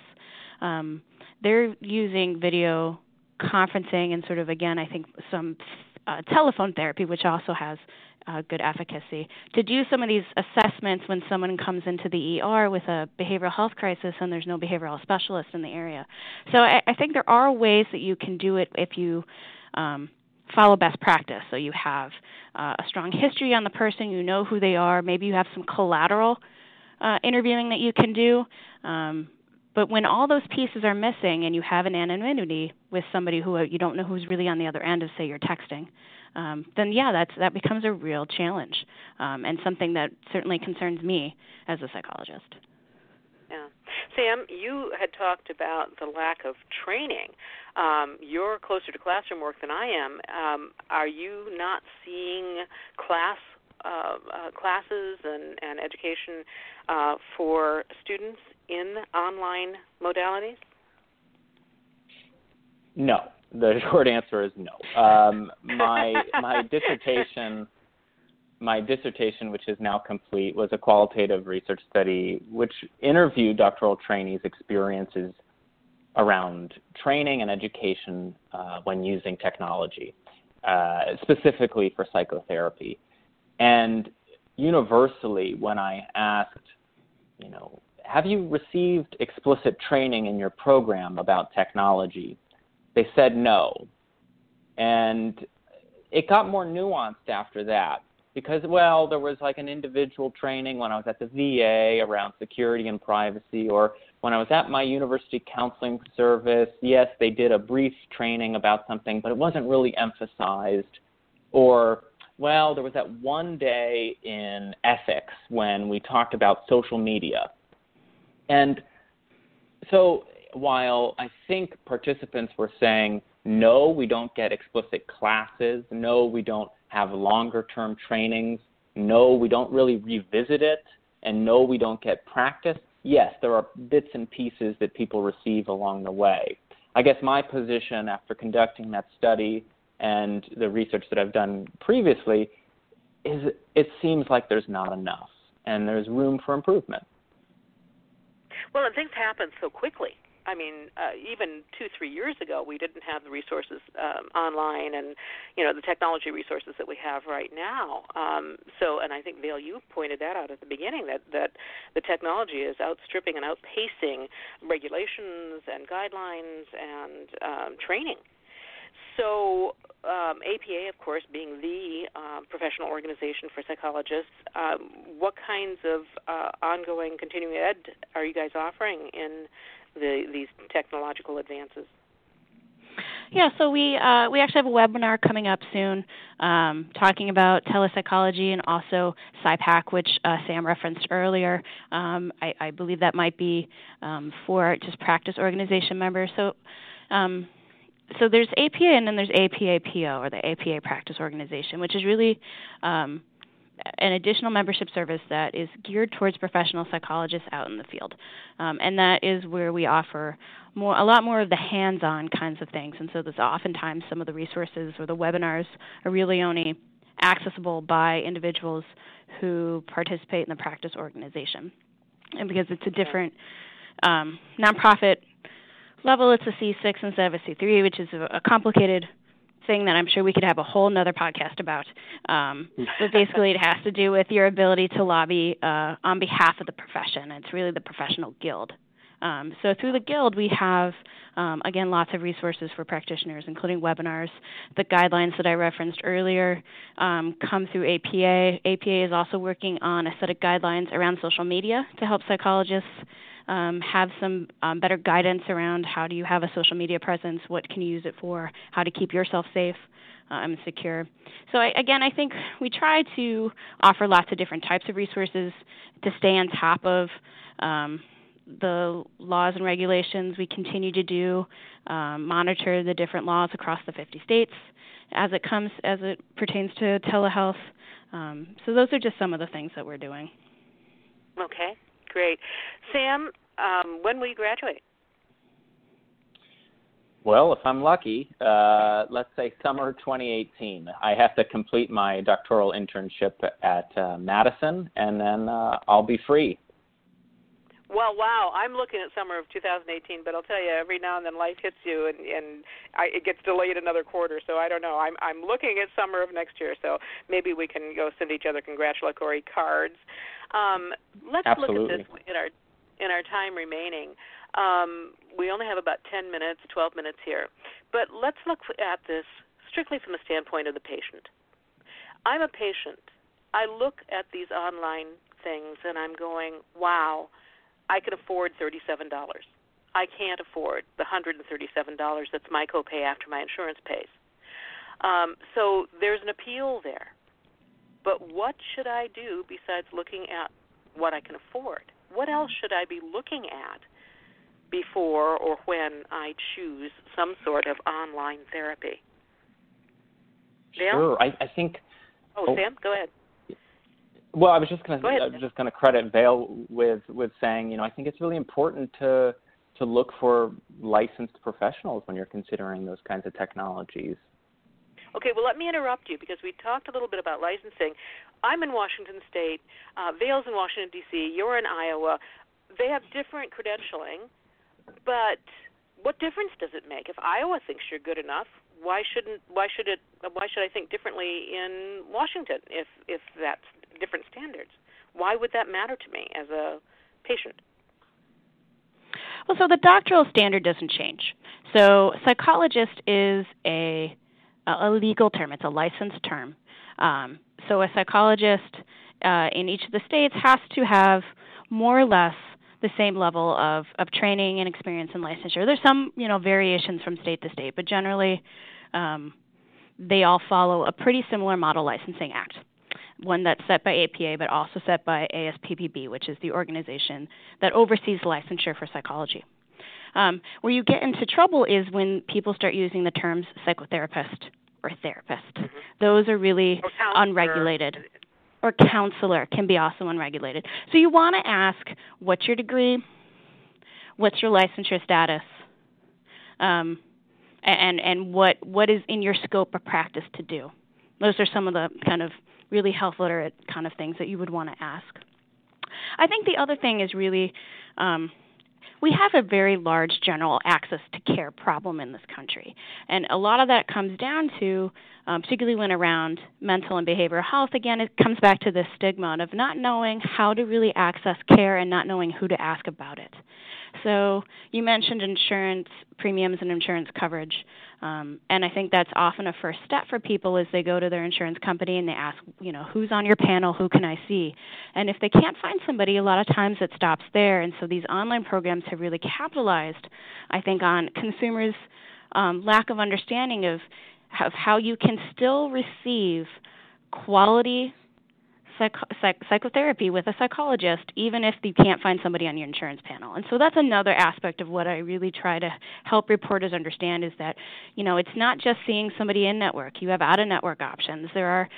um, they're using video conferencing and sort of, again, I think some uh, telephone therapy, which also has uh, good efficacy. To do some of these assessments when someone comes into the ER with a behavioral health crisis and there's no behavioral specialist in the area. So I, I think there are ways that you can do it if you um, follow best practice. So you have uh, a strong history on the person, you know who they are, maybe you have some collateral uh, interviewing that you can do. Um, but when all those pieces are missing and you have an anonymity with somebody who you don't know who's really on the other end of, say, you're texting, um, then yeah, that's that becomes a real challenge um, and something that certainly concerns me as a psychologist. Yeah, Sam, you had talked about the lack of training. Um, you're closer to classroom work than I am. Um, are you not seeing class uh, uh, classes and, and education uh, for students in online modalities? No, the <laughs> short answer is no. Um, my my dissertation, my dissertation, which is now complete, was a qualitative research study which interviewed doctoral trainees' experiences around training and education uh, when using technology, uh, specifically for psychotherapy. And universally, when I asked, you know, have you received explicit training in your program about technology? They said no. And it got more nuanced after that because, well, there was like an individual training when I was at the VA around security and privacy, or when I was at my university counseling service, yes, they did a brief training about something, but it wasn't really emphasized. Or, well, there was that one day in ethics when we talked about social media. And so while I think participants were saying, no, we don't get explicit classes, no, we don't have longer term trainings, no, we don't really revisit it, and no, we don't get practice, yes, there are bits and pieces that people receive along the way. I guess my position after conducting that study and the research that I've done previously is it seems like there's not enough and there's room for improvement. Well, and things happen so quickly. I mean, uh, even two, three years ago, we didn't have the resources um, online and, you know, the technology resources that we have right now. Um, so, and I think Vail, you pointed that out at the beginning that that the technology is outstripping and outpacing regulations and guidelines and um, training. So, um, APA, of course, being the uh, professional organization for psychologists, um, what kinds of uh, ongoing continuing ed are you guys offering in the, these technological advances? Yeah, so we uh, we actually have a webinar coming up soon, um, talking about telepsychology and also PSYPACT, which uh, Sam referenced earlier. Um, I, I, believe that might be um, for just practice organization members. So um, so there's APA and then there's APA-PO or the APA Practice Organization, which is really um, an additional membership service that is geared towards professional psychologists out in the field, um, and that is where we offer more, a lot more of the hands-on kinds of things. And so there's oftentimes some of the resources or the webinars are really only accessible by individuals who participate in the practice organization, and because it's a different um, nonprofit level, it's a C6 instead of a C3, which is a, a complicated thing that I'm sure we could have a whole nother podcast about. Um, <laughs> but basically, it has to do with your ability to lobby uh, on behalf of the profession. It's really the professional guild. Um, so through the guild, we have um, again lots of resources for practitioners, including webinars. The guidelines that I referenced earlier um, come through APA. APA is also working on a set of guidelines around social media to help psychologists um, have some um, better guidance around how do you have a social media presence, what can you use it for, how to keep yourself safe and um, secure. So I, again, I think we try to offer lots of different types of resources to stay on top of um, the laws and regulations. We continue to do um, monitor the different laws across the 50 states as it comes as it pertains to telehealth. Um, so those are just some of the things that we're doing. Okay, great. Sam, um, when will you graduate? Well, if I'm lucky, uh, let's say summer 2018. I have to complete my doctoral internship at uh, Madison, and then uh, I'll be free. Well, wow, I'm looking at summer of 2018, but I'll tell you, every now and then life hits you, and and I, it gets delayed another quarter. So I don't know. I'm I'm looking at summer of next year, so maybe we can go send each other congratulatory cards. Um, let's Absolutely. look at this in our in our time remaining. Um, we only have about 10 minutes, 12 minutes here. But let's look at this strictly from the standpoint of the patient. I'm a patient. I look at these online things and I'm going, wow, I can afford $37. I can't afford the $137 that's my copay after my insurance pays. Um, so there's an appeal there. But what should I do besides looking at what I can afford? what else should I be looking at before or when I choose some sort of online therapy? Dale? Sure. I, I think. Oh, oh, Sam, go ahead. Well, I was just going to I was just going to credit Vail with with saying, you know, I think it's really important to to look for licensed professionals when you're considering those kinds of technologies. Okay, well, let me interrupt you because we talked a little bit about licensing. I'm in Washington State. Uh, Vail's in Washington D.C. You're in Iowa. They have different credentialing, but what difference does it make if Iowa thinks you're good enough? Why shouldn't why should it why should I think differently in Washington if if that's different standards? Why would that matter to me as a patient? Well, so the doctoral standard doesn't change. So psychologist is a a legal term. It's a licensed term. Um, so a psychologist uh, in each of the states has to have more or less the same level of, of training and experience and licensure. There's some you know variations from state to state, but generally um, they all follow a pretty similar model licensing act. One that's set by APA, but also set by ASPPB, which is the organization that oversees licensure for psychology. Um, where you get into trouble is when people start using the terms psychotherapist or therapist. Mm-hmm. Those are really unregulated. Or counselor can be also unregulated. So you want to ask what's your degree, what's your licensure status, um, and and what what is in your scope of practice to do. Those are some of the kind of really health literate kind of things that you would want to ask. I think the other thing is really um, we have a very large general access to care problem in this country. And a lot of that comes down to, um, particularly when around mental and behavioral health, again, it comes back to this stigma of not knowing how to really access care and not knowing who to ask about it. So you mentioned insurance premiums and insurance coverage. Um, and I think that's often a first step for people as they go to their insurance company and they ask, you know, who's on your panel, who can I see? And if they can't find somebody, a lot of times it stops there. And so these online programs have really capitalized, I think, on consumers' um, lack of understanding of, of how you can still receive quality psych- psych- psychotherapy with a psychologist, even if you can't find somebody on your insurance panel. And so that's another aspect of what I really try to help reporters understand is that, you know, it's not just seeing somebody in network. You have out of network options. There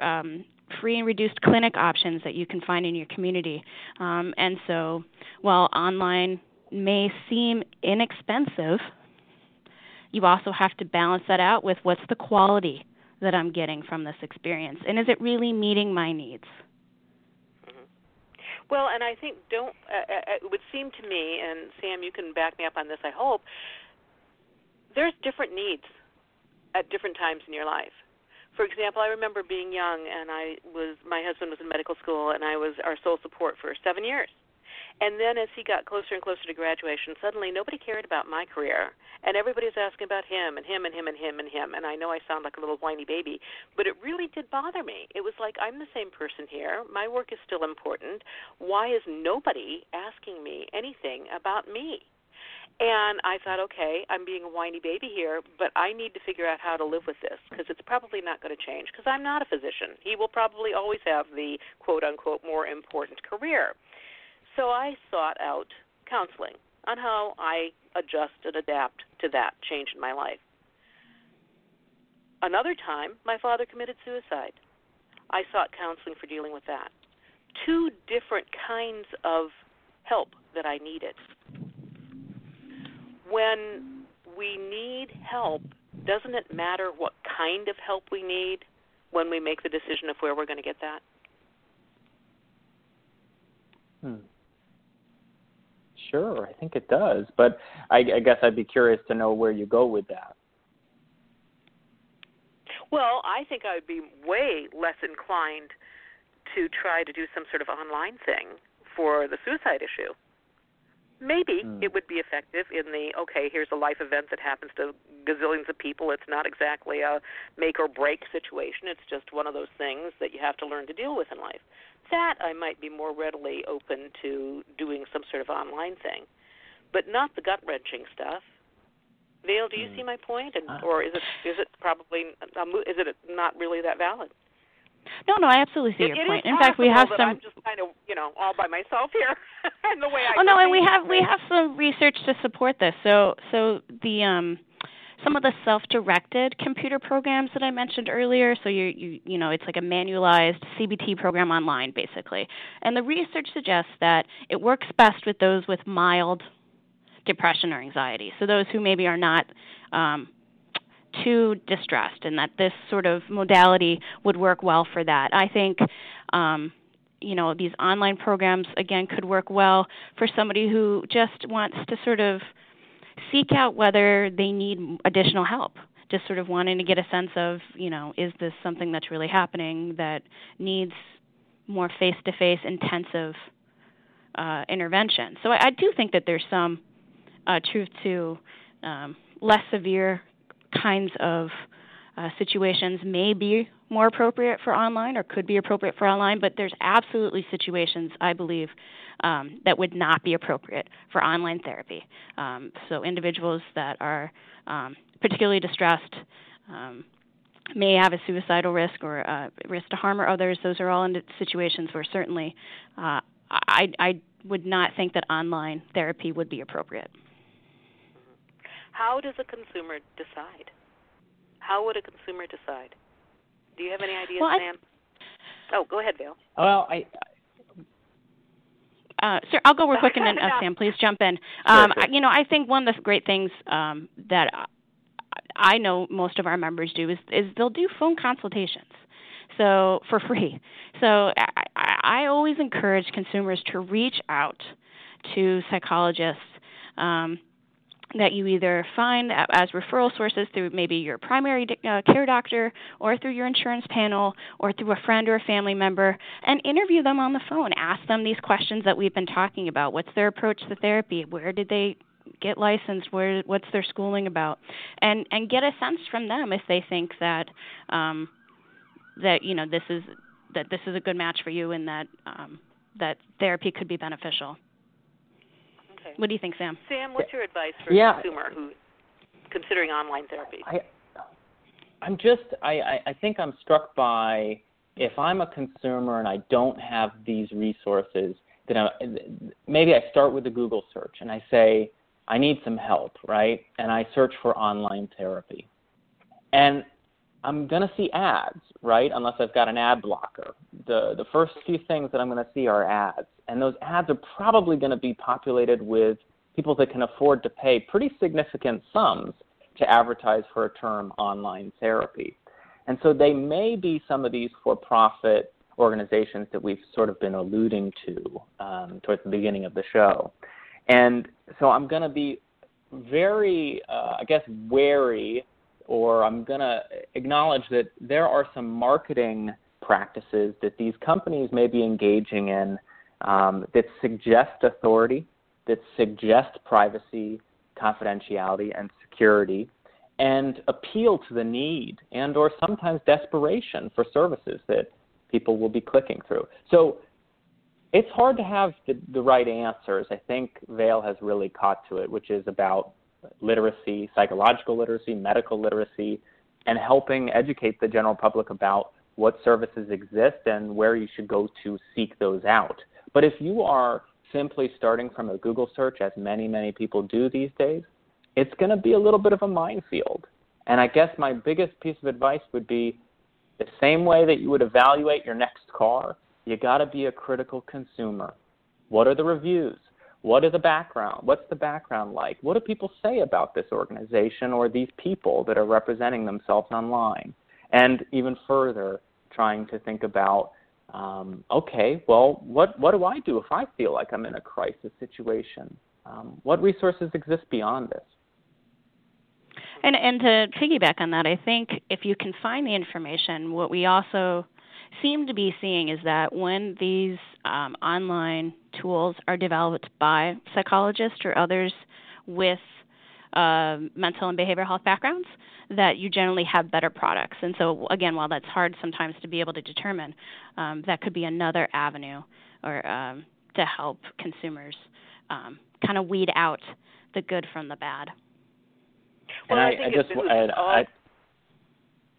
are um, free and reduced clinic options that you can find in your community. Um, and so while online may seem inexpensive, you also have to balance that out with what's the quality that I'm getting from this experience, and is it really meeting my needs? Mm-hmm. Well, and I think don't uh, uh, it would seem to me, and Sam, you can back me up on this. I hope there's different needs at different times in your life. For example, I remember being young, and I was my husband was in medical school, and I was our sole support for seven years. And then as he got closer and closer to graduation, suddenly nobody cared about my career, and everybody's asking about him and him and him and him and him. And I know I sound like a little whiny baby, but it really did bother me. It was like I'm the same person here. My work is still important. Why is nobody asking me anything about me? And I thought, okay, I'm being a whiny baby here, but I need to figure out how to live with this because it's probably not going to change because I'm not a physician. He will probably always have the quote unquote more important career. So I sought out counseling on how I adjust and adapt to that change in my life. Another time, my father committed suicide. I sought counseling for dealing with that. Two different kinds of help that I needed. When we need help, doesn't it matter what kind of help we need when we make the decision of where we're going to get that? Hmm. Sure, I think it does, but I, I guess I'd be curious to know where you go with that. Well, I think I would be way less inclined to try to do some sort of online thing for the suicide issue. Maybe mm. it would be effective in the okay, here's a life event that happens to gazillions of people. It's not exactly a make or break situation. It's just one of those things that you have to learn to deal with in life that, I might be more readily open to doing some sort of online thing, but not the gut wrenching stuff. Vail, do you mm. see my point, and, uh, or is it is it probably is it not really that valid? No, no, I absolutely see it, your it point. In fact, we have some. I'm just kind of, you know, all by myself here, <laughs> and the way I. Oh no, and we have we have some research to support this. So, so the um, some of the self-directed computer programs that I mentioned earlier. So you you you know it's like a manualized CBT program online basically, and the research suggests that it works best with those with mild depression or anxiety. So those who maybe are not um, too distressed, and that this sort of modality would work well for that. I think. Um, you know these online programs again could work well for somebody who just wants to sort of seek out whether they need additional help. Just sort of wanting to get a sense of you know is this something that's really happening that needs more face to face intensive uh, intervention. So I, I, do think that there's some uh, truth to um, less severe kinds of uh, situations may be more appropriate for online or could be appropriate for online, but there's absolutely situations I believe um, that would not be appropriate for online therapy. Um, so individuals that are um, particularly distressed um, may have a suicidal risk or uh, risk to harm or others. Those are all in situations where certainly uh, I, I would not think that online therapy would be appropriate. How does a consumer decide? How would a consumer decide? Do you have any ideas, well, Sam? Oh, go ahead, Vail. Well, I uh, sir, I'll go real quick and then uh, Sam, please jump in. Um, sure, sure. You know, I think one of the great things um, that I know most of our members do is, is they'll do phone consultations, so for free. So I, I always encourage consumers to reach out to psychologists. Um, that you either find as referral sources through maybe your primary uh, care doctor or through your insurance panel or through a friend or a family member and interview them on the phone. Ask them these questions that we've been talking about. What's their approach to therapy? Where did they get licensed? Where what's their schooling about? And and get a sense from them if they think that um, that you know this is that this is a good match for you and that um, that therapy could be beneficial. Okay. What do you think, Sam? Sam, what's your advice for yeah. a consumer who considering online therapy? I, I'm just I, I, I think I'm struck by if I'm a consumer and I don't have these resources, then I, maybe I start with a Google search and I say, I need some help, right? And I search for online therapy. And I'm to see ads, right? Unless I've got an ad blocker. The the first few things that I'm to see are ads, and those ads are probably to be populated with people that can afford to pay pretty significant sums to advertise for a term online therapy. And so they may be some of these for-profit organizations that we've sort of been alluding to um, towards the beginning of the show. And so I'm going to be very, uh, I guess, wary or I'm going to acknowledge that there are some marketing practices that these companies may be engaging in um, that suggest authority, that suggest privacy, confidentiality, and security, and appeal to the need and or sometimes desperation for services that people will be clicking through. So it's hard to have the, the right answers. I think Vail has really caught to it, which is about literacy, psychological literacy, medical literacy, and helping educate the general public about what services exist and where you should go to seek those out. But if you are simply starting from a Google search, as many, many people do these days, it's going to be a little bit of a minefield. And I guess my biggest piece of advice would be the same way that you would evaluate your next car, you got to be a critical consumer. What are the reviews? What is the background? What's the background like? What do people say about this organization or these people that are representing themselves online? And even further, trying to think about um, okay, well, what, what do I do if I feel like I'm in a crisis situation? Um, what resources exist beyond this? And and to piggyback on that, I think if you can find the information, what we also seem to be seeing is that when these um, online tools are developed by psychologists or others with uh, mental and behavioral health backgrounds, that you generally have better products. And so, again, while that's hard sometimes to be able to determine, um, that could be another avenue or um, to help consumers um, kind of weed out the good from the bad. Well, and I, I, I just, I, I,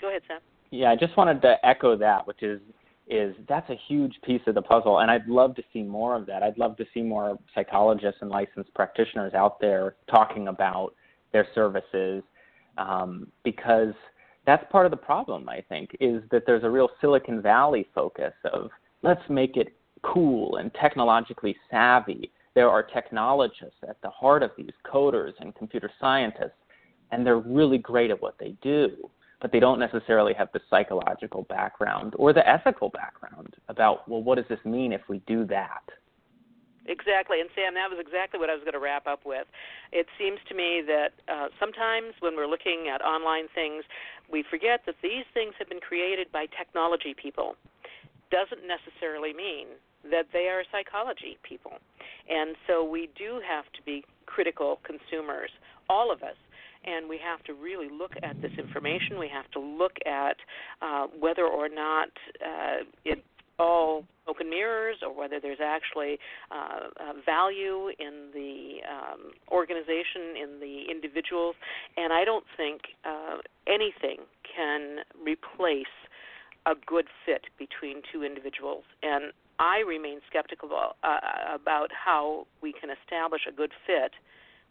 go ahead, Sam. Yeah, I just wanted to echo that, which is is that's a huge piece of the puzzle, and I'd love to see more of that. I'd love to see more psychologists and licensed practitioners out there talking about their services, um, because that's part of the problem. I think is that there's a real Silicon Valley focus of let's make it cool and technologically savvy. There are technologists at the heart of these coders and computer scientists, and they're really great at what they do but they don't necessarily have the psychological background or the ethical background about, well, what does this mean if we do that? Exactly, and Sam, that was exactly what I was going to wrap up with. It seems to me that uh, sometimes when we're looking at online things, we forget that these things have been created by technology people. Doesn't necessarily mean that they are psychology people. And so we do have to be critical consumers, all of us, and we have to really look at this information. We have to look at uh, whether or not uh, it's all open mirrors or whether there's actually uh, uh, value in the um, organization, in the individuals. And I don't think uh, anything can replace a good fit between two individuals. And I remain skeptical uh, about how we can establish a good fit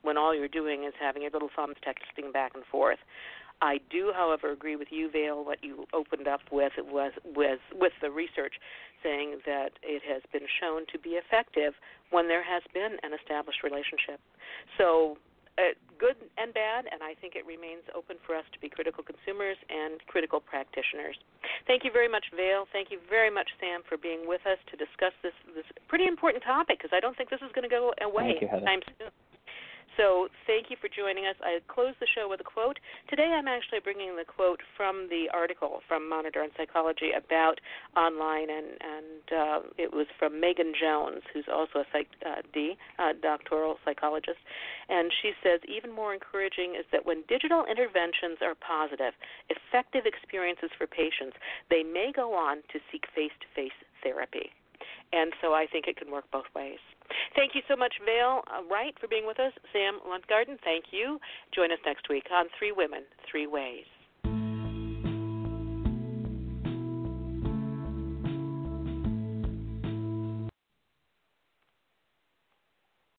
when all you're doing is having your little thumbs texting back and forth. I do, however, agree with you, Vail. What you opened up with it was was with the research, saying that it has been shown to be effective when there has been an established relationship. So, uh, good and bad, and I think it remains open for us to be critical consumers and critical practitioners. Thank you very much, Vail. Thank you very much, Sam, for being with us to discuss this this pretty important topic because I don't think this is going to go away anytime soon. So thank you for joining us. I close the show with a quote. Today I'm actually bringing the quote from the article from Monitor on Psychology about online, and, and uh, it was from Megan Jones, who's also a psych, uh, D, uh, doctoral psychologist. And she says, even more encouraging is that when digital interventions are positive, effective experiences for patients, they may go on to seek face to face therapy. And so I think it can work both ways. Thank you so much, Vail uh, Wright, for being with us. Sam Lustgarten, thank you. Join us next week on Three Women, Three Ways.